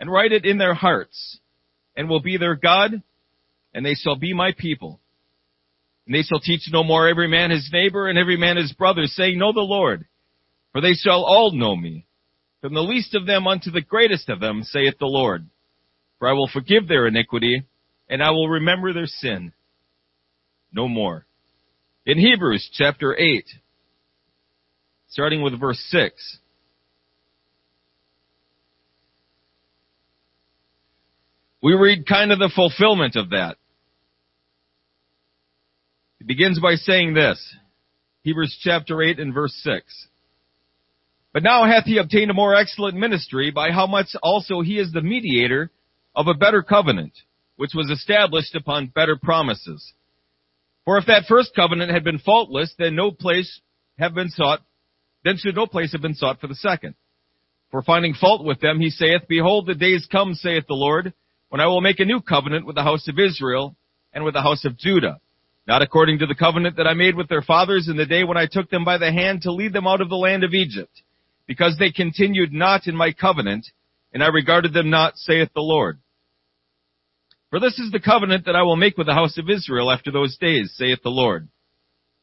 and write it in their hearts, and will be their God, and they shall be my people. And they shall teach no more every man his neighbor and every man his brother, saying, Know the Lord, for they shall all know me, from the least of them unto the greatest of them, saith the Lord. For I will forgive their iniquity, and I will remember their sin no more. In Hebrews chapter 8, starting with verse 6, we read kind of the fulfillment of that. It begins by saying this, Hebrews chapter 8 and verse 6. But now hath he obtained a more excellent ministry, by how much also he is the mediator of a better covenant, which was established upon better promises. For if that first covenant had been faultless, then no place have been sought, then should no place have been sought for the second. For finding fault with them, he saith, Behold, the days come, saith the Lord, when I will make a new covenant with the house of Israel and with the house of Judah, not according to the covenant that I made with their fathers in the day when I took them by the hand to lead them out of the land of Egypt, because they continued not in my covenant, and I regarded them not, saith the Lord. For this is the covenant that I will make with the house of Israel after those days, saith the Lord.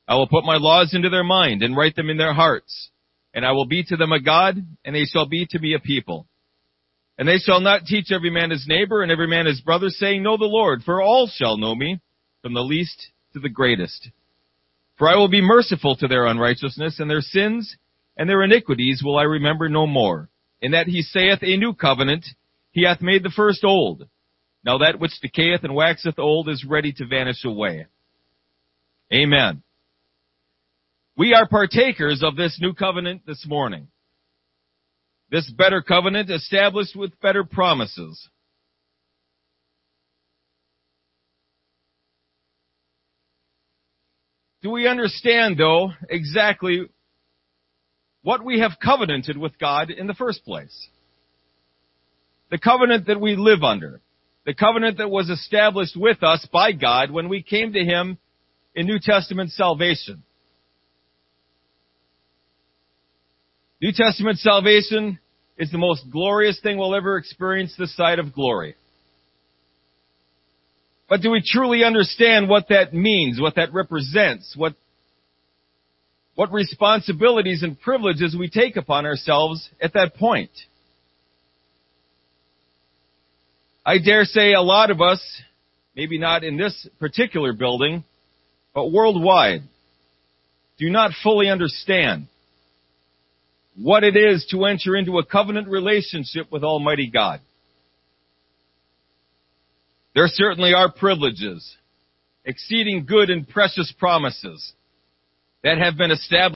I will put my laws into their mind and write them in their hearts, and I will be to them a God, and they shall be to me a people. And they shall not teach every man his neighbor and every man his brother, saying, Know the Lord, for all shall know me, from the least to the greatest. For I will be merciful to their unrighteousness, and their sins and their iniquities will I remember no more. In that he saith a new covenant, he hath made the first old. Now that which decayeth and waxeth old is ready to vanish away. Amen. We are partakers of this new covenant this morning. This better covenant established with better promises. Do we understand though exactly what we have covenanted with God in the first place? The covenant that we live under. The covenant that was established with us by God when we came to Him in New Testament salvation. New Testament salvation is the most glorious thing we'll ever experience this side of glory. But do we truly understand what that means, what that represents, what, what responsibilities and privileges we take upon ourselves at that point? I dare say a lot of us, maybe not in this particular building, but worldwide, do not fully understand what it is to enter into a covenant relationship with Almighty God. There certainly are privileges, exceeding good and precious promises that have been established